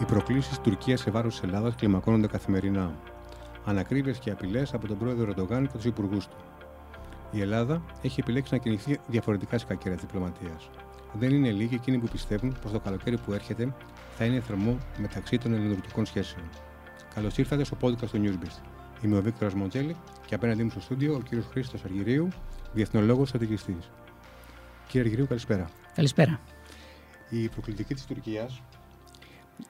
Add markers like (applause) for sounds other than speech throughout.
Οι προκλήσεις τη Τουρκίας σε βάρος της Ελλάδας κλιμακώνονται καθημερινά. Ανακρίβειες και απειλές από τον πρόεδρο Ερντογάν και τους υπουργούς του. Η Ελλάδα έχει επιλέξει να κινηθεί διαφορετικά σε κακέρα διπλωματίας. Δεν είναι λίγοι εκείνοι που πιστεύουν πως το καλοκαίρι που έρχεται θα είναι θερμό μεταξύ των ελληνοτουρκικών σχέσεων. Καλώς ήρθατε στο podcast του Newsbeast. Είμαι ο Βίκτορας Μοντζέλη και απέναντί μου στο στούντιο ο κύριος Χρήστος Αργυρίου, διεθνολόγος στρατηγιστή. Κύριε Αργυρίου, καλησπέρα. Καλησπέρα. Η προκλητική της Τουρκίας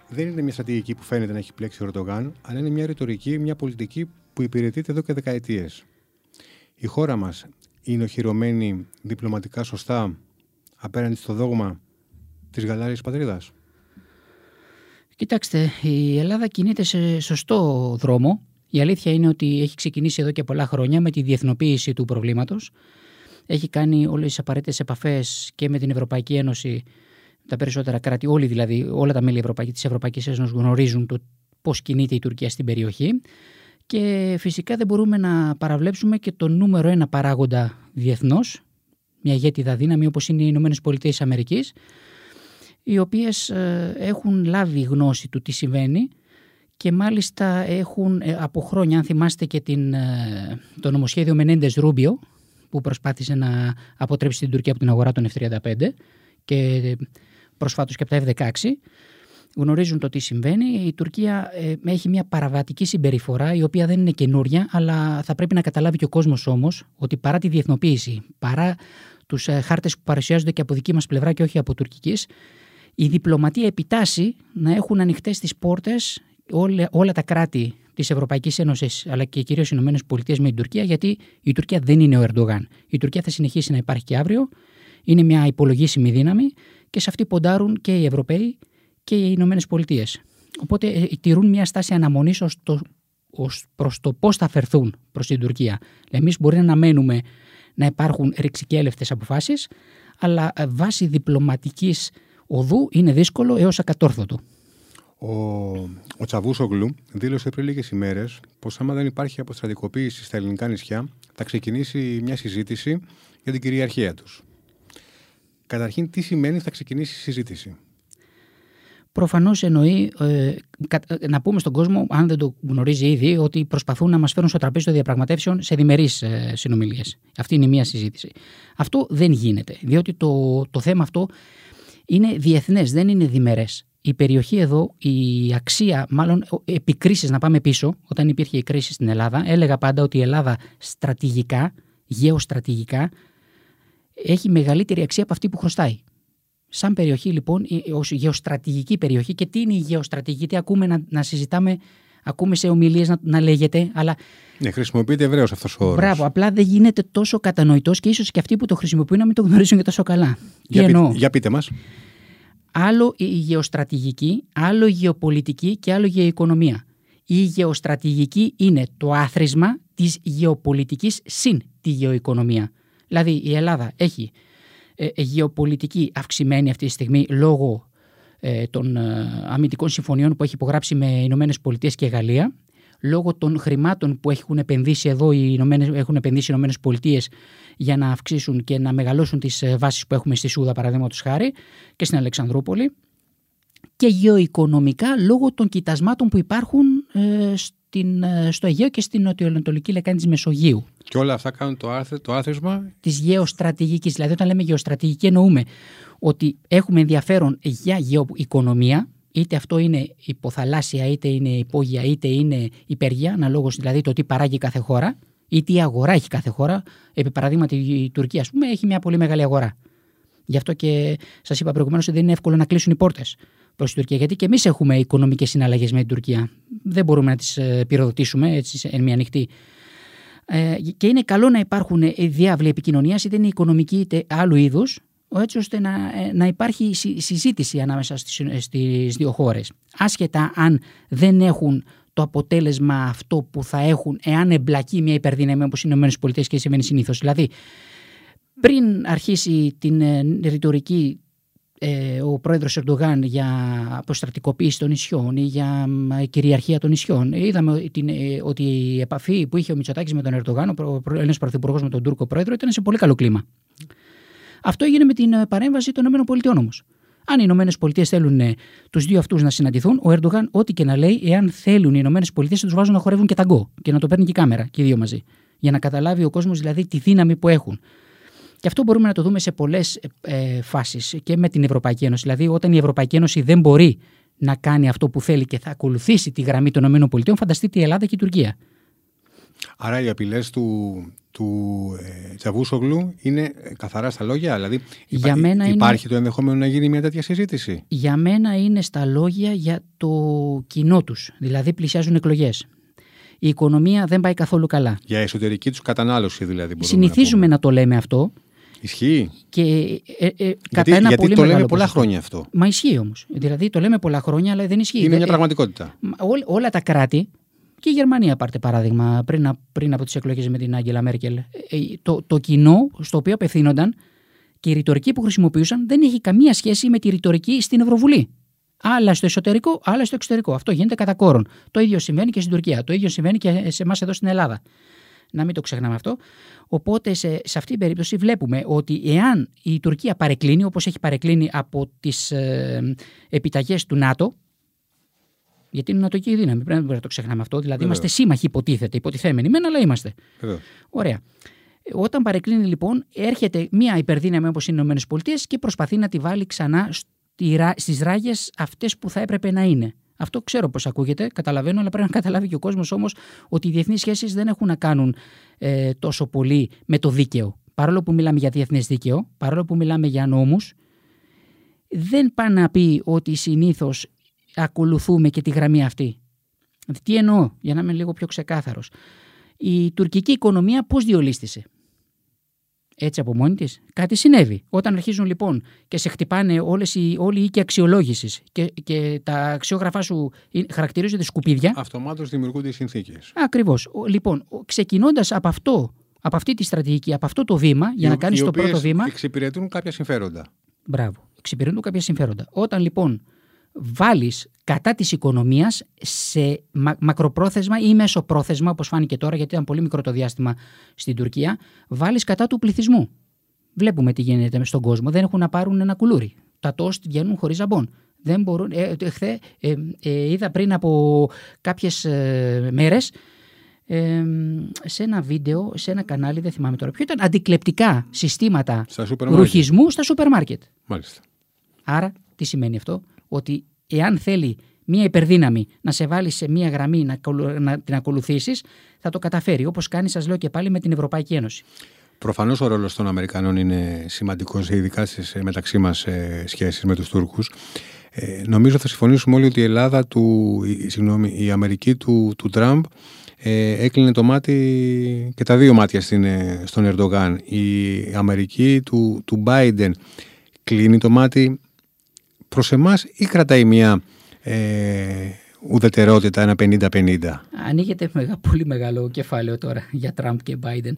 δεν είναι μια στρατηγική που φαίνεται να έχει πλέξει ο Ερντογάν, αλλά είναι μια ρητορική, μια πολιτική που υπηρετείται εδώ και δεκαετίες. Η χώρα μας είναι οχυρωμένη διπλωματικά σωστά απέναντι στο δόγμα της γαλάζιας πατρίδας; Κοιτάξτε, η Ελλάδα κινείται σε σωστό δρόμο. Η αλήθεια είναι ότι έχει ξεκινήσει εδώ και πολλά χρόνια με τη διεθνοποίηση του προβλήματος. Έχει κάνει όλες τις απαραίτητες επαφές και με την Ευρωπαϊκή Ένωση τα περισσότερα κράτη, όλοι δηλαδή, όλα τα μέλη Ευρωπαϊκή, της Ευρωπαϊκής Ένωσης γνωρίζουν το πώς κινείται η Τουρκία στην περιοχή και φυσικά δεν μπορούμε να παραβλέψουμε και το νούμερο ένα παράγοντα διεθνώς, μια ηγέτιδα δύναμη όπως είναι οι Ηνωμένες Πολιτείες Αμερικής, οι οποίες ε, έχουν λάβει γνώση του τι συμβαίνει και μάλιστα έχουν ε, από χρόνια, αν θυμάστε και την, ε, το νομοσχέδιο Μενέντες Ρούμπιο, που προσπάθησε να αποτρέψει την Τουρκία από την αγορά των F-35 και προσφάτως και από τα F-16 γνωρίζουν το τι συμβαίνει. Η Τουρκία ε, έχει μια παραβατική συμπεριφορά η οποία δεν είναι καινούρια αλλά θα πρέπει να καταλάβει και ο κόσμος όμως ότι παρά τη διεθνοποίηση, παρά τους ε, χάρτες που παρουσιάζονται και από δική μας πλευρά και όχι από τουρκικής η διπλωματία επιτάσσει να έχουν ανοιχτές τις πόρτες όλα, όλα τα κράτη της Ευρωπαϊκής Ένωσης αλλά και κυρίως οι Ηνωμένες Πολιτείες με την Τουρκία γιατί η Τουρκία δεν είναι ο Ερντογάν. Η Τουρκία θα συνεχίσει να υπάρχει και αύριο. Είναι μια υπολογίσιμη δύναμη και σε αυτή ποντάρουν και οι Ευρωπαίοι και οι Ηνωμένες Πολιτείες. Οπότε ε, τηρούν μια στάση αναμονής ως προς το πώς θα φερθούν προς την Τουρκία. Εμείς μπορεί να αναμένουμε να υπάρχουν ρηξικέλευτες αποφάσεις, αλλά ε, βάσει διπλωματικής οδού είναι δύσκολο έως ακατόρθωτο. Ο, ο Τσαβούσογλου δήλωσε πριν λίγες ημέρες πως άμα δεν υπάρχει αποστρατικοποίηση στα ελληνικά νησιά, θα ξεκινήσει μια συζήτηση για την κυριαρχία τους. Καταρχήν, τι σημαίνει θα ξεκινήσει η συζήτηση. Προφανώς εννοεί ε, να πούμε στον κόσμο, αν δεν το γνωρίζει ήδη, ότι προσπαθούν να μας φέρουν στο τραπέζι των διαπραγματεύσεων σε διμερείς ε, συνομιλίες. Αυτή είναι μία συζήτηση. Αυτό δεν γίνεται, διότι το, το θέμα αυτό είναι διεθνές, δεν είναι διμερές. Η περιοχή εδώ, η αξία, μάλλον επικρίσεις να πάμε πίσω, όταν υπήρχε η κρίση στην Ελλάδα, έλεγα πάντα ότι η Ελλάδα στρατηγικά, γεωστρατηγικά, έχει μεγαλύτερη αξία από αυτή που χρωστάει. Σαν περιοχή λοιπόν, ως γεωστρατηγική περιοχή και τι είναι η γεωστρατηγική, τι ακούμε να, να συζητάμε, ακούμε σε ομιλίες να, να λέγεται, αλλά... Ναι, χρησιμοποιείται ευρέως αυτός ο όρος. Μπράβο, απλά δεν γίνεται τόσο κατανοητός και ίσως και αυτοί που το χρησιμοποιούν να μην το γνωρίζουν και τόσο καλά. Για, τι εννοώ; για πείτε μας. Άλλο η γεωστρατηγική, άλλο η γεωπολιτική και άλλο η γεωοικονομία. Η γεωστρατηγική είναι το άθροισμα της γεωπολιτικής συν τη γεωοικονομία. Δηλαδή η Ελλάδα έχει ε, ε, γεωπολιτική αυξημένη αυτή τη στιγμή λόγω ε, των ε, αμυντικών συμφωνιών που έχει υπογράψει με Ηνωμένες Πολιτείες και Γαλλία, λόγω των χρημάτων που έχουν επενδύσει εδώ οι Ηνωμένες, έχουν επενδύσει οι Ηνωμένες Πολιτείες για να αυξήσουν και να μεγαλώσουν τις βάσεις που έχουμε στη Σούδα παραδείγματος χάρη και στην Αλεξανδρούπολη. Και γεωοικονομικά λόγω των κοιτασμάτων που υπάρχουν ε, στην, στο Αιγαίο και στην νοτιοανατολική λεκάνη της Μεσογείου. Και όλα αυτά κάνουν το, άρθρο, το άθροισμα της γεωστρατηγικής. Δηλαδή, όταν λέμε γεωστρατηγική, εννοούμε ότι έχουμε ενδιαφέρον για γεωοικονομία, είτε αυτό είναι υποθαλάσσια, είτε είναι υπόγεια, είτε είναι υπεργεια, αναλόγως δηλαδή το τι παράγει κάθε χώρα ή τι αγορά έχει κάθε χώρα. Επί παραδείγματι, η Τουρκία, ας πούμε, έχει μια πολύ μεγάλη αγορά. Γι' αυτό και σας είπα προηγουμένως ότι δεν είναι εύκολο να κλείσουν οι πόρτες προς την Τουρκία. Γιατί και εμείς έχουμε οικονομικές συναλλαγές με την Τουρκία. Δεν μπορούμε να τις ε, πυροδοτήσουμε έτσι εν μια ανοιχτή ε, και είναι καλό να υπάρχουν ε, διάβλοι επικοινωνίας, είτε είναι οικονομική είτε άλλου είδους, έτσι ώστε να, ε, να υπάρχει συζήτηση ανάμεσα στις, στις δύο χώρες. Άσχετα αν δεν έχουν το αποτέλεσμα αυτό που θα έχουν εάν εμπλακεί μια υπερδύναμη όπως είναι οι ΗΠΑ και σημαίνει συνήθως. Δηλαδή, πριν αρχίσει την ρητορική ε, ο πρόεδρος Ερντογάν για αποστρατικοποίηση των νησιών ή για κυριαρχία των νησιών. Είδαμε την, ε, ότι η επαφή που είχε ο Μητσοτάκης με τον Ερντογάν, ο Έλληνας Πρωθυπουργός με τον Τούρκο πρόεδρο, ήταν σε πολύ καλό κλίμα. Αυτό έγινε με την παρέμβαση των ΗΠΑ όμως. Αν οι Ηνωμένες Πολιτείες θέλουν τους δύο αυτούς να συναντηθούν, ο Ερντογάν, ό,τι και να λέει, εάν θέλουν οι Ηνωμένες Πολιτείες, θα τους βάζουν να χορεύουν και ταγκό και να το παίρνει και η κάμερα και οι δύο μαζί. Για να καταλάβει ο κόσμος δηλαδή τη δύναμη που έχουν. Και αυτό μπορούμε να το δούμε σε πολλές ε, φάσεις και με την Ευρωπαϊκή Ένωση. Δηλαδή, όταν η Ευρωπαϊκή Ένωση δεν μπορεί να κάνει αυτό που θέλει και θα ακολουθήσει τη γραμμή των ΗΠΑ, φανταστείτε η Ελλάδα και η Τουρκία. Άρα οι απειλές του, του ε, Τσαβούσογλου είναι καθαρά στα λόγια, δηλαδή για μένα υπάρχει το ενδεχόμενο να γίνει μια τέτοια συζήτηση. Για μένα είναι στα λόγια για το κοινό τους, δηλαδή πλησιάζουν εκλογές. Η οικονομία δεν πάει καθόλου καλά. Για εσωτερική τους κατανάλωση δηλαδή. Συνηθίζουμε να, να το λέμε αυτό. Ισχύει. Και, ε, ε, γιατί, κατά ένα γιατί πολύ το λέμε πολλά χρόνια αυτό. Μα ισχύει όμως. Δηλαδή το λέμε πολλά χρόνια, αλλά δεν ισχύει. Είναι μια πραγματικότητα. όλα τα κράτη και η Γερμανία, πάρτε παράδειγμα, πριν, πριν από τις εκλογές με την Άγγελα Μέρκελ. Ε, το, το κοινό στο οποίο απευθύνονταν και η ρητορική που χρησιμοποιούσαν δεν έχει καμία σχέση με τη ρητορική στην Ευρωβουλή. Άλλα στο εσωτερικό, άλλα στο εξωτερικό. Αυτό γίνεται κατά κόρον. Το ίδιο συμβαίνει και στην Τουρκία. Το ίδιο συμβαίνει και σε εμάς εδώ στην Ελλάδα. Να μην το ξεχνάμε αυτό. Οπότε σε, σε αυτή την περίπτωση βλέπουμε ότι εάν η Τουρκία παρεκκλίνει, όπως έχει παρεκκλίνει από τις ε, επιταγές του ΝΑΤΟ, γιατί είναι νατοική δύναμη. Πρέπει να το ξεχνάμε αυτό. Δηλαδή, είμαστε σύμμαχοι, υποτίθεται, υποτιθέμενοι μεν, αλλά είμαστε. Ωραία. Όταν παρεκκλίνει λοιπόν, έρχεται μια υπερδύναμη όπως είναι οι ΗΠΑ και προσπαθεί να τη βάλει ξανά στις ράγες αυτές που θα έπρεπε να είναι. Αυτό ξέρω πώ ακούγεται, καταλαβαίνω, αλλά πρέπει να καταλάβει και ο κόσμος όμως ότι οι διεθνείς σχέσεις δεν έχουν να κάνουν ε, τόσο πολύ με το δίκαιο. Παρόλο που μιλάμε για διεθνές δίκαιο, παρόλο που μιλάμε για νόμους, δεν πάνε να πει ότι συνήθως ακολουθούμε και τη γραμμή αυτή. Τι εννοώ, για να είμαι λίγο πιο ξεκάθαρος. Η τουρκική οικονομία πώς διολίστησε. Έτσι από μόνη της. Κάτι συνέβη. Όταν αρχίζουν λοιπόν και σε χτυπάνε όλες οι, όλοι οι οίκοι αξιολόγησης και, και τα αξιόγραφά σου χαρακτηρίζονται σκουπίδια. Αυτομάτως δημιουργούνται οι συνθήκες. Ακριβώς. Λοιπόν, ξεκινώντας από αυτό, από αυτή τη στρατηγική, από αυτό το βήμα, για να κάνεις το πρώτο βήμα. Εξυπηρετούν κάποια συμφέροντα. Μπράβο. Εξυπηρετούν κάποια συμφέροντα. Όταν λοιπόν βάλεις κατά της οικονομίας σε μακροπρόθεσμα ή μεσοπρόθεσμα, όπως φάνηκε τώρα γιατί ήταν πολύ μικρό το διάστημα στην Τουρκία, βάλεις κατά του πληθυσμού. Βλέπουμε τι γίνεται στον κόσμο. Δεν έχουν να πάρουν ένα κουλούρι. Τα τόστ βγαίνουν χωρίς ζαμπόν. Δεν μπορούν, ε, χθε, ε, ε, είδα πριν από κάποιες ε, μέρες σε ένα βίντεο, σε ένα κανάλι, δεν θυμάμαι τώρα ποιο ήταν, αντικλεπτικά συστήματα ρουχισμού στα σούπερ μάρκετ. Μάλιστα. Άρα, τι σημαίνει αυτό, ότι εάν θέλει μία υπερδύναμη να σε βάλει σε μία γραμμή να, να την ακολουθήσεις, θα το καταφέρει. Όπως κάνει, σας λέω και πάλι, με την Ευρωπαϊκή Ένωση. Προφανώς ο ρόλος των Αμερικανών είναι σημαντικός, ειδικά στις ε, μεταξύ μας ε, σχέσεις με τους Τούρκους. Ε, νομίζω θα συμφωνήσουμε όλοι ότι η Ελλάδα, του, συγγνώμη, η Αμερική του, του Τραμπ ε, έκλεινε το μάτι και τα δύο μάτια στην, ε, στον Ερντογάν. Η Αμερική του, του Biden κλείνει το μάτι προς εμάς ή κρατάει μια ε, ουδετερότητα, ένα 50-50. Ανοίγεται μεγα, πολύ μεγάλο κεφάλαιο τώρα για Τραμπ και Biden.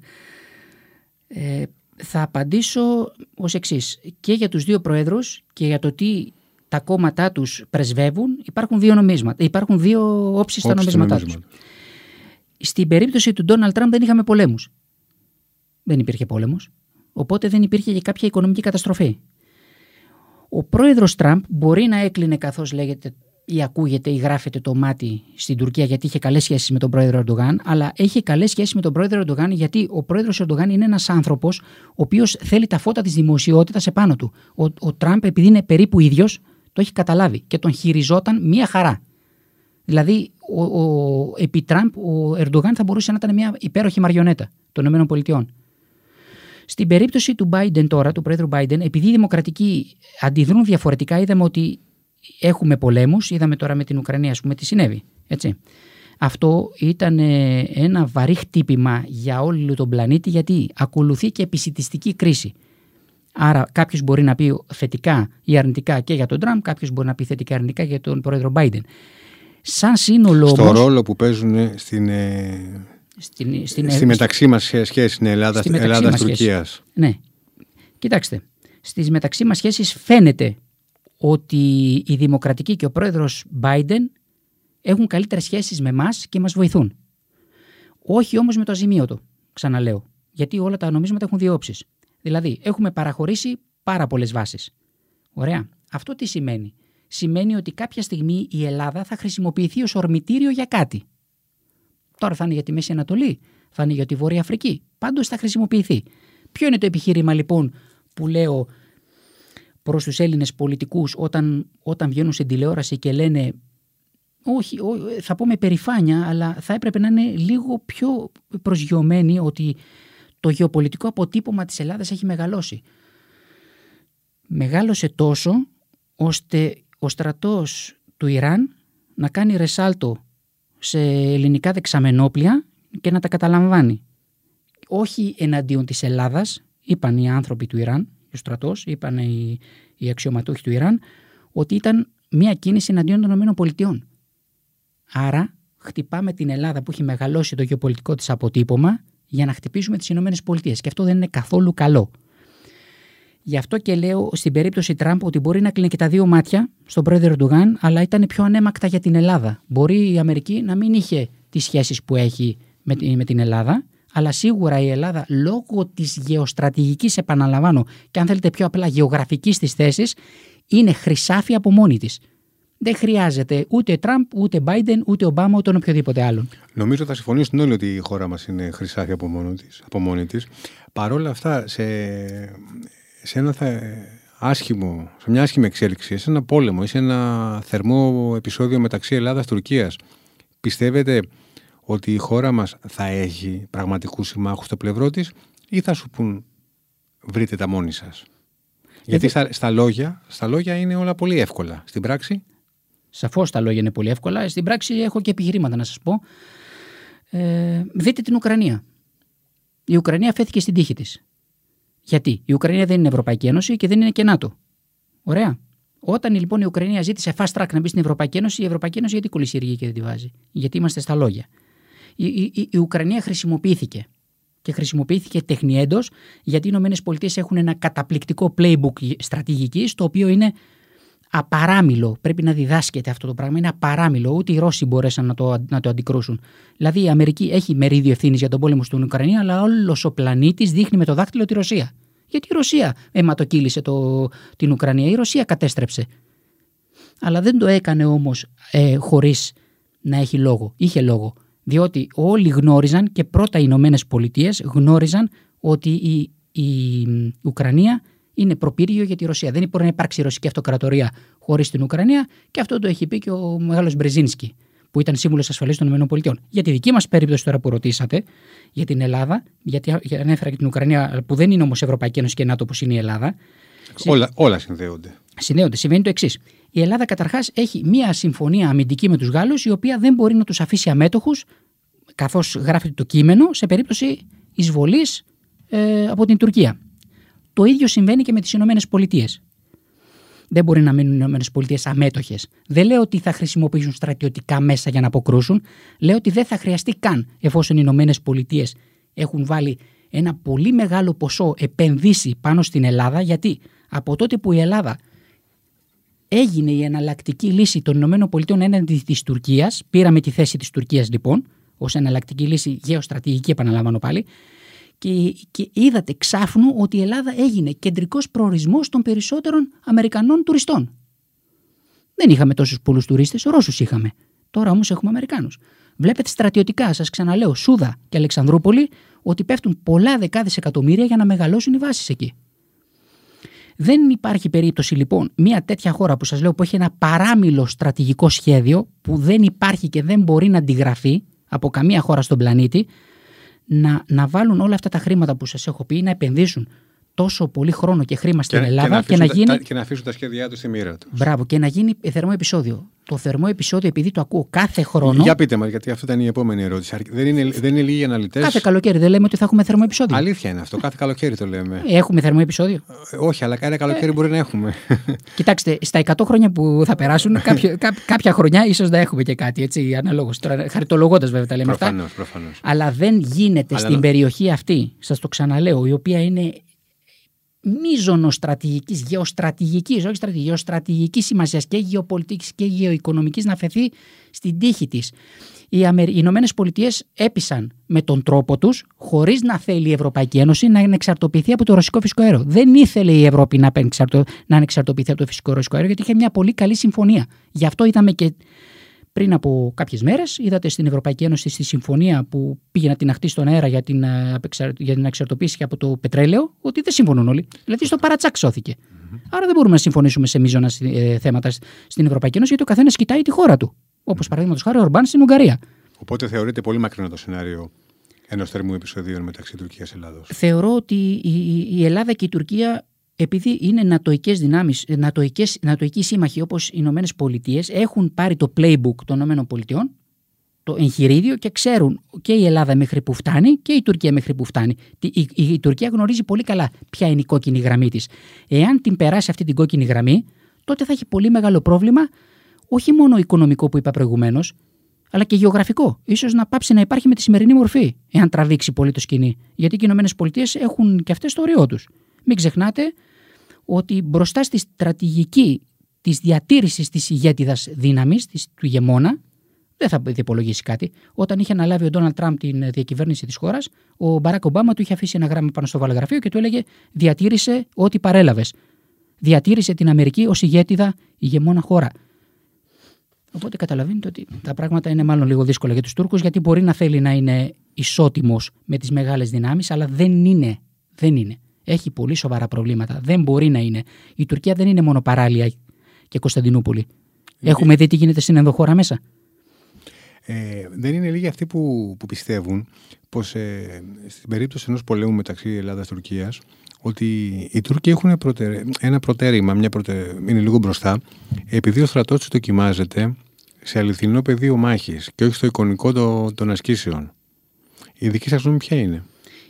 Ε, θα απαντήσω ως εξής. Και για τους δύο προέδρους και για το τι τα κόμματά τους πρεσβεύουν υπάρχουν δύο νομίσματα. Υπάρχουν δύο όψεις στα νομίσματά τους. Στην περίπτωση του Ντόναλτ Τραμπ δεν είχαμε πολέμους. Δεν υπήρχε πόλεμος. Οπότε δεν υπήρχε και κάποια οικονομική καταστροφή. Ο πρόεδρος Τραμπ μπορεί να έκλεινε καθώς λέγεται ή ακούγεται ή γράφεται το μάτι στην Τουρκία γιατί είχε καλές σχέσεις με τον πρόεδρο Ερντογάν, αλλά έχει καλές σχέσεις με τον πρόεδρο Ερντογάν γιατί ο πρόεδρος Ερντογάν είναι ένας άνθρωπος ο οποίος θέλει τα φώτα της δημοσιότητας επάνω του. Ο, ο Τραμπ, επειδή είναι περίπου ίδιος, το έχει καταλάβει και τον χειριζόταν μία χαρά. Δηλαδή, ο, ο, επί Τραμπ, ο Ερντογάν θα μπορούσε να ήταν μια υπέροχη μαριονέτα των ΗΠΑ. Στην περίπτωση του Biden τώρα, του πρόεδρου Biden, επειδή οι δημοκρατικοί αντιδρούν διαφορετικά, είδαμε ότι έχουμε πολέμους, είδαμε τώρα με την Ουκρανία, ας πούμε, τι συνέβη. Έτσι. Αυτό ήταν ε, ένα βαρύ χτύπημα για όλο τον πλανήτη γιατί ακολουθεί και επισητιστική κρίση. Άρα κάποιος μπορεί να πει θετικά ή αρνητικά και για τον Τραμπ, κάποιος μπορεί να πει θετικά ή αρνητικά για τον πρόεδρο Biden. Σαν σύνολο. Στο ρόλο που παίζουν στην, ε, στην, στην, στη μεταξύ μας σχέση στην Ελλάδα, Ελλάδας Ναι. Κοιτάξτε, στις μεταξύ μας σχέσεις φαίνεται ότι η Δημοκρατική και ο πρόεδρος Biden έχουν καλύτερες σχέσεις με εμάς και μας βοηθούν. Όχι όμως με το αζημίωτο, ξαναλέω. Γιατί όλα τα νομίσματα έχουν δύο όψεις. Δηλαδή, έχουμε παραχωρήσει πάρα πολλές βάσεις. Ωραία. Αυτό τι σημαίνει; Σημαίνει ότι κάποια στιγμή η Ελλάδα θα χρησιμοποιηθεί ως ορμητήριο για κάτι. Τώρα θα είναι για τη Μέση Ανατολή, θα είναι για τη Βόρεια Αφρική. Πάντως θα χρησιμοποιηθεί. Ποιο είναι το επιχείρημα λοιπόν που λέω προς τους Έλληνες πολιτικούς όταν, όταν βγαίνουν στην τηλεόραση και λένε όχι, θα πω με περηφάνεια, αλλά θα έπρεπε να είναι λίγο πιο προσγειωμένοι ότι το γεωπολιτικό αποτύπωμα της Ελλάδας έχει μεγαλώσει. Μεγάλωσε τόσο ώστε ο στρατός του Ιράν να κάνει ρεσάλτο σε ελληνικά δεξαμενόπλια και να τα καταλαμβάνει. Όχι εναντίον της Ελλάδας, είπαν οι άνθρωποι του Ιράν, ο στρατός, είπαν οι, οι αξιωματούχοι του Ιράν, ότι ήταν μια κίνηση εναντίον των ΗΠΑ. Άρα χτυπάμε την Ελλάδα που έχει μεγαλώσει το γεωπολιτικό της αποτύπωμα για να χτυπήσουμε τις ΗΠΑ και αυτό δεν είναι καθόλου καλό. Γι' αυτό και λέω στην περίπτωση Τραμπ ότι μπορεί να κλείνει και τα δύο μάτια στον πρόεδρο Ερντογάν, αλλά ήταν πιο ανέμακτα για την Ελλάδα. Μπορεί η Αμερική να μην είχε τις σχέσεις που έχει με την Ελλάδα, αλλά σίγουρα η Ελλάδα λόγω της γεωστρατηγικής, επαναλαμβάνω, και αν θέλετε πιο απλά γεωγραφικής της θέσης, είναι χρυσάφι από μόνη της. Δεν χρειάζεται ούτε Τραμπ, ούτε Biden, ούτε Ομπάμα, ούτε οποιοδήποτε άλλο. Νομίζω θα συμφωνήσουν όλοι ότι η χώρα μας είναι χρυσάφι από, από μόνη της. Παρ' όλα αυτά, σε, σε ένα θα, άσχημο, σε μια άσχημη εξέλιξη, σε ένα πόλεμο ή σε ένα θερμό επεισόδιο μεταξύ Ελλάδας-Τουρκίας, πιστεύετε ότι η χώρα μας θα έχει πραγματικούς συμμάχους στο πλευρό της ή θα σου πούν βρείτε τα μόνοι σας. Γιατί στα, στα, λόγια, στα λόγια είναι όλα πολύ εύκολα. Στην πράξη; Σαφώς τα λόγια είναι πολύ εύκολα. Στην πράξη έχω και επιχειρήματα να σας πω. Ε, δείτε την Ουκρανία. Η Ουκρανία φέθηκε στην τύχη της. Γιατί; Η Ουκρανία δεν είναι Ευρωπαϊκή Ένωση και δεν είναι και ΝΑΤΟ. Ωραία. Όταν λοιπόν η Ουκρανία ζήτησε fast track να μπει στην Ευρωπαϊκή Ένωση, η Ευρωπαϊκή Ένωση γιατί κολλησιεργεί και δεν τη βάζει; Γιατί είμαστε στα λόγια. Η, η, η Ουκρανία χρησιμοποιήθηκε. Και χρησιμοποιήθηκε τεχνιέντος γιατί οι ΗΠΑ έχουν ένα καταπληκτικό playbook στρατηγικής, το οποίο είναι απαράμιλο. Πρέπει να διδάσκεται αυτό το πράγμα. Είναι απαράμιλο. Ούτε οι Ρώσοι μπορέσαν να το, να το αντικρούσουν. Δηλαδή η Αμερική έχει μερίδιο ευθύνης για τον πόλεμο στην Ουκρανία, αλλά όλος ο πλανήτης δείχνει με το δάχτυλο τη Ρωσία. Γιατί η Ρωσία αιματοκύλησε το, την Ουκρανία. Η Ρωσία κατέστρεψε. Αλλά δεν το έκανε όμως ε, χωρίς να έχει λόγο. Είχε λόγο. Διότι όλοι γνώριζαν και πρώτα οι Ηνωμένες Πολιτείες γνώριζαν ότι η, η Ουκρανία είναι προπύργιο για τη Ρωσία. Δεν μπορεί να υπάρξει ρωσική αυτοκρατορία χωρίς την Ουκρανία και αυτό το έχει πει και ο μεγάλος Μπρεζίνσκι, που ήταν σύμβουλος ασφαλή των ΗΠΑ. Για τη δική μας περίπτωση τώρα που ρωτήσατε, για την Ελλάδα, γιατί ανέφερα και την Ουκρανία, που δεν είναι όμως Ευρωπαϊκή Ένωση και ΝΑΤΟ όπω είναι η Ελλάδα. Όλα, όλα συνδέονται. Συνδέονται. Συμβαίνει το εξής. Η Ελλάδα καταρχάς έχει μία συμφωνία αμυντική με τους Γάλλους, η οποία δεν μπορεί να τους αφήσει αμέτωχους, καθώς γράφεται το κείμενο, σε περίπτωση εισβολής ε, από την Τουρκία. Το ίδιο συμβαίνει και με τις Ηνωμένες Πολιτείες. Δεν μπορεί να μείνουν οι Ηνωμένες Πολιτείες αμέτωχες. Δεν λέω ότι θα χρησιμοποιήσουν στρατιωτικά μέσα για να αποκρούσουν. Λέω ότι δεν θα χρειαστεί καν εφόσον οι Ηνωμένες Πολιτείες έχουν βάλει ένα πολύ μεγάλο ποσό επενδύσει πάνω στην Ελλάδα. Γιατί από τότε που η Ελλάδα έγινε η εναλλακτική λύση των Ηνωμένων Πολιτείων έναντι της Τουρκίας, πήραμε τη θέση της Τουρκίας λοιπόν, ως εναλλακτική λύση γεωστρατηγική, επαναλαμβάνω πάλι, και, και είδατε ξάφνου ότι η Ελλάδα έγινε κεντρικός προορισμός των περισσότερων Αμερικανών τουριστών. Δεν είχαμε τόσους πολλούς τουρίστες, Ρώσους είχαμε. Τώρα όμως έχουμε Αμερικάνους. Βλέπετε στρατιωτικά, σας ξαναλέω, Σούδα και Αλεξανδρούπολη, ότι πέφτουν πολλά δεκάδες εκατομμύρια για να μεγαλώσουν οι βάσεις εκεί. Δεν υπάρχει περίπτωση λοιπόν μια τέτοια χώρα που σας λέω που έχει ένα παράμιλο στρατηγικό σχέδιο που δεν υπάρχει και δεν μπορεί να αντιγραφεί από καμία χώρα στον πλανήτη να, να βάλουν όλα αυτά τα χρήματα που σας έχω πει, να επενδύσουν τόσο πολύ χρόνο και χρήμα στην Ελλάδα και να, γίνει. Τα, και να αφήσουν τα σχέδιά τους στη μοίρα τους. Μπράβο, και να γίνει θερμό επεισόδιο. Το θερμό επεισόδιο, επειδή το ακούω κάθε χρόνο. Για πείτε μας, γιατί αυτή ήταν η επόμενη ερώτηση. Δεν είναι, δεν είναι λίγοι αναλυτές. Κάθε καλοκαίρι δεν λέμε ότι θα έχουμε θερμό επεισόδιο. Αλήθεια είναι αυτό. Κάθε καλοκαίρι το λέμε. Έχουμε θερμό επεισόδιο. Ε, όχι, αλλά κάθε καλοκαίρι ε... μπορεί να έχουμε. (laughs) Κοιτάξτε, στα 100 χρόνια που θα περάσουν, (laughs) κάποιο, κά, κάποια χρονιά ίσως να έχουμε και κάτι έτσι αναλόγως. Χαριτολογώντας βέβαια τα λέμε προφανώς, αυτά. Προφανώς. Αλλά δεν γίνεται αλλά στην περιοχή αυτή, σας το ξαναλέω, η οποία είναι μίζωνο στρατηγική, γεωστρατηγικής, όχι στρατηγικής, γεωστρατηγικής σημασίας και γεωπολιτικής και γεωοικονομική να φεθεί στην τύχη της. Οι, Αμε... οι Ηνωμένες Πολιτείες έπεισαν με τον τρόπο τους, χωρίς να θέλει η Ευρωπαϊκή Ένωση να εξαρτοποιηθεί από το ρωσικό φυσικό αέριο. Δεν ήθελε η Ευρώπη να, να εξαρτοποιηθεί από το φυσικό ρωσικό αέριο, γιατί είχε μια πολύ καλή συμφωνία. Γι' αυτό είδαμε και πριν από κάποιες μέρες, είδατε στην Ευρωπαϊκή Ένωση στη συμφωνία που πήγε να την αχτεί στον αέρα για την, ε, για την εξαρτοποίηση από το πετρέλαιο, ότι δεν συμφωνούν όλοι. Δηλαδή στο παρατσάκ σώθηκε. Mm-hmm. Άρα δεν μπορούμε να συμφωνήσουμε σε μείζωνα ε, θέματα στην Ευρωπαϊκή Ένωση, γιατί ο καθένας κοιτάει τη χώρα του. Όπως παραδείγματος χάρη ο Ορμπάν στην Ουγγαρία. Οπότε θεωρείται πολύ μακρινό το σενάριο ενός θερμού επεισοδίου μεταξύ Τουρκίας και Ελλάδος. Θεωρώ ότι η Ελλάδα και η Τουρκία επειδή είναι νατοικές δυνάμεις, νατοικές, νατοικοί σύμμαχοι όπως οι Ηνωμένες Πολιτείες, έχουν πάρει το playbook των Ηνωμένων Πολιτειών, το εγχειρίδιο και ξέρουν και η Ελλάδα μέχρι που φτάνει και η Τουρκία μέχρι που φτάνει. Η, η, η Τουρκία γνωρίζει πολύ καλά ποια είναι η κόκκινη γραμμή της. Εάν την περάσει αυτή την κόκκινη γραμμή, τότε θα έχει πολύ μεγάλο πρόβλημα, όχι μόνο οικονομικό που είπα προηγουμένως, αλλά και γεωγραφικό. σω να πάψει να υπάρχει με τη σημερινή μορφή, εάν τραβήξει πολύ το σκηνή. Γιατί οι Ηνωμένες Πολιτείες έχουν και αυτές το όριό τους. Μην ξεχνάτε ότι μπροστά στη στρατηγική της διατήρησης της ηγέτιδας δύναμης, της, του ηγεμόνα, δεν θα υπολογίσει κάτι. Όταν είχε αναλάβει ο Ντόναλτ Τραμπ την διακυβέρνηση της χώρας, ο Μπαράκ Ομπάμα του είχε αφήσει ένα γράμμα πάνω στο βαλαγραφείο και του έλεγε: Διατήρησε ό,τι παρέλαβες. Διατήρησε την Αμερική ως ηγέτιδα ηγεμόνα χώρα. Οπότε καταλαβαίνετε ότι τα πράγματα είναι μάλλον λίγο δύσκολα για τους Τούρκους, γιατί μπορεί να θέλει να είναι ισότιμος με τις μεγάλες δυνάμεις, αλλά δεν είναι. Δεν είναι. Έχει πολύ σοβαρά προβλήματα. Δεν μπορεί να είναι. Η Τουρκία δεν είναι μόνο παράλια και Κωνσταντινούπολη. Έχουμε δει τι γίνεται στην ενδοχώρα μέσα. Ε, δεν είναι λίγοι αυτοί που, που πιστεύουν πως ε, στην περίπτωση ενός πολέμου μεταξύ Ελλάδας-Τουρκίας ότι οι Τούρκοι έχουν ένα προτέρημα, μια προτε... είναι λίγο μπροστά, επειδή ο στρατός τους δοκιμάζεται σε αληθινό πεδίο μάχης και όχι στο εικονικό των ασκήσεων. Η δική σας γνώμη ποια είναι;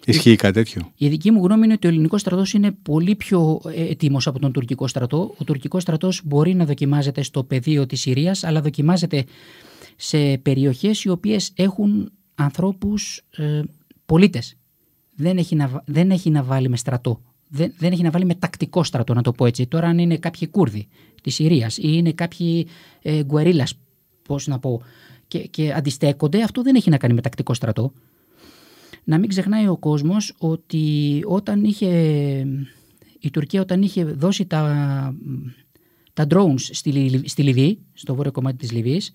Ισχύει κάτι τέτοιο; Η δική μου γνώμη είναι ότι ο ελληνικός στρατός είναι πολύ πιο ε, έτοιμος από τον τουρκικό στρατό. Ο τουρκικός στρατός μπορεί να δοκιμάζεται στο πεδίο της Συρίας, αλλά δοκιμάζεται σε περιοχές οι οποίες έχουν ανθρώπους ε, πολίτες. Δεν, έχει να, δεν έχει να βάλει με στρατό. Δεν, δεν έχει να βάλει με τακτικό στρατό, να το πω έτσι. Τώρα, αν είναι κάποιοι Κούρδοι της Συρίας ή είναι κάποιοι ε, γκουερίλα, πώς να πω, και, και αντιστέκονται, αυτό δεν έχει να κάνει με τακτικό στρατό να μην ξεχνάει ο κόσμος ότι όταν είχε η Τουρκία όταν είχε δώσει τα, τα drones στη, στη Λιβύη, στο βόρειο κομμάτι της Λιβύης,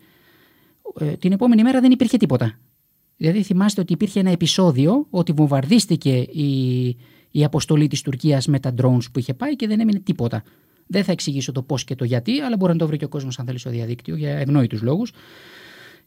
ε, την επόμενη μέρα δεν υπήρχε τίποτα. Δηλαδή θυμάστε ότι υπήρχε ένα επεισόδιο ότι βομβαρδίστηκε η, η αποστολή της Τουρκίας με τα drones που είχε πάει και δεν έμεινε τίποτα. Δεν θα εξηγήσω το πώς και το γιατί, αλλά μπορεί να το βρει και ο κόσμος αν θέλει στο διαδίκτυο για ευνόητους λόγους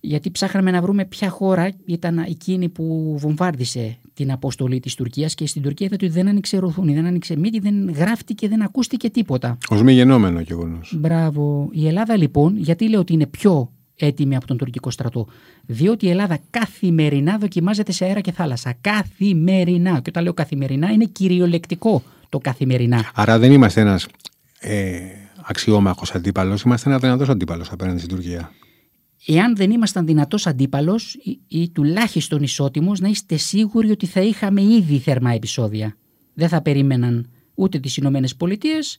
γιατί ψάχναμε να βρούμε ποια χώρα ήταν εκείνη που βομβάρδισε την αποστολή της Τουρκίας και στην Τουρκία είδατε ότι δεν άνοιξε ροθούνη, δεν άνοιξε μύτη, δεν γράφτηκε, δεν ακούστηκε τίποτα. Ω μη γενόμενο γεγονός. Μπράβο. Η Ελλάδα λοιπόν, γιατί λέω ότι είναι πιο έτοιμη από τον τουρκικό στρατό; Διότι η Ελλάδα καθημερινά δοκιμάζεται σε αέρα και θάλασσα. Καθημερινά. Και όταν λέω καθημερινά είναι κυριολεκτικό το καθημερινά. Άρα δεν είμαστε ένας ε, αξιόμαχος αντίπαλος, είμαστε ένας δυνατός αντίπαλος απέναντι στην Τουρκία εάν δεν ήμασταν δυνατός αντίπαλος ή, ή τουλάχιστον ισότιμος, να είστε σίγουροι ότι θα είχαμε ήδη θερμά επεισόδια. Δεν θα περίμεναν ούτε τις Ηνωμένες Πολιτείες,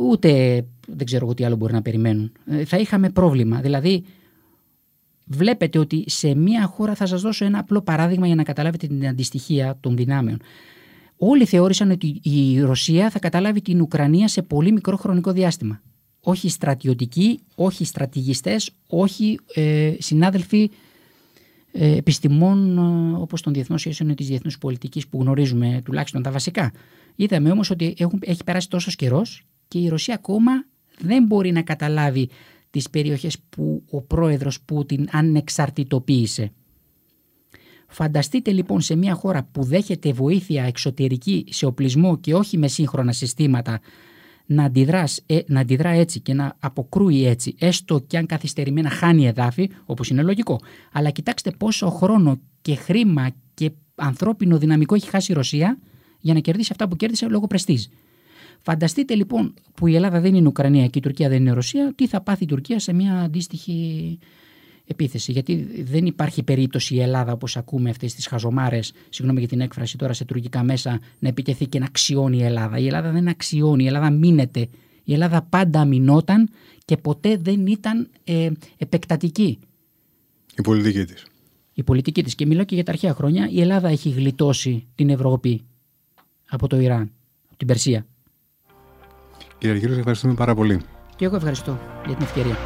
ούτε δεν ξέρω εγώ τι άλλο μπορεί να περιμένουν. Ε, θα είχαμε πρόβλημα. Δηλαδή, βλέπετε ότι σε μία χώρα θα σας δώσω ένα απλό παράδειγμα για να καταλάβετε την αντιστοιχία των δυνάμεων. Όλοι θεώρησαν ότι η Ρωσία θα καταλάβει την Ουκρανία σε πολύ μικρό χρονικό διάστημα όχι στρατιωτικοί, όχι στρατηγιστές, όχι ε, συνάδελφοι ε, επιστημών ε, όπως των διεθνών σχέσεων ή της διεθνούς πολιτικής που γνωρίζουμε τουλάχιστον τα βασικά. Είδαμε όμως ότι έχουν, έχει περάσει τόσος καιρός και η Ρωσία ακόμα δεν μπορεί να καταλάβει τις περιοχές που ο πρόεδρος Πούτιν ανεξαρτητοποίησε. Φανταστείτε λοιπόν σε μια χώρα που δέχεται βοήθεια εξωτερική σε οπλισμό και όχι με σύγχρονα συστήματα να, αντιδράς, ε, να αντιδρά έτσι και να αποκρούει έτσι, έστω και αν καθυστερημένα χάνει εδάφη, όπως είναι λογικό. Αλλά κοιτάξτε πόσο χρόνο και χρήμα και ανθρώπινο δυναμικό έχει χάσει η Ρωσία για να κερδίσει αυτά που κέρδισε λόγω πρεστίζ. Φανταστείτε λοιπόν που η Ελλάδα δεν είναι Ουκρανία και η Τουρκία δεν είναι Ρωσία, τι θα πάθει η Τουρκία σε μια αντίστοιχη επίθεση. Γιατί δεν υπάρχει περίπτωση η Ελλάδα, όπως ακούμε αυτές τις χαζομάρες, συγγνώμη για την έκφραση τώρα σε τουρκικά μέσα, να επιτεθεί και να αξιώνει η Ελλάδα. Η Ελλάδα δεν αξιώνει, η Ελλάδα μείνεται. Η Ελλάδα πάντα αμυνόταν και ποτέ δεν ήταν ε, επεκτατική. Η πολιτική της. Η πολιτική της. Και μιλώ και για τα αρχαία χρόνια. Η Ελλάδα έχει γλιτώσει την Ευρώπη από το Ιράν, από την Περσία. Κύριε Αργύρου, ευχαριστούμε πάρα πολύ. Και εγώ ευχαριστώ για την ευκαιρία.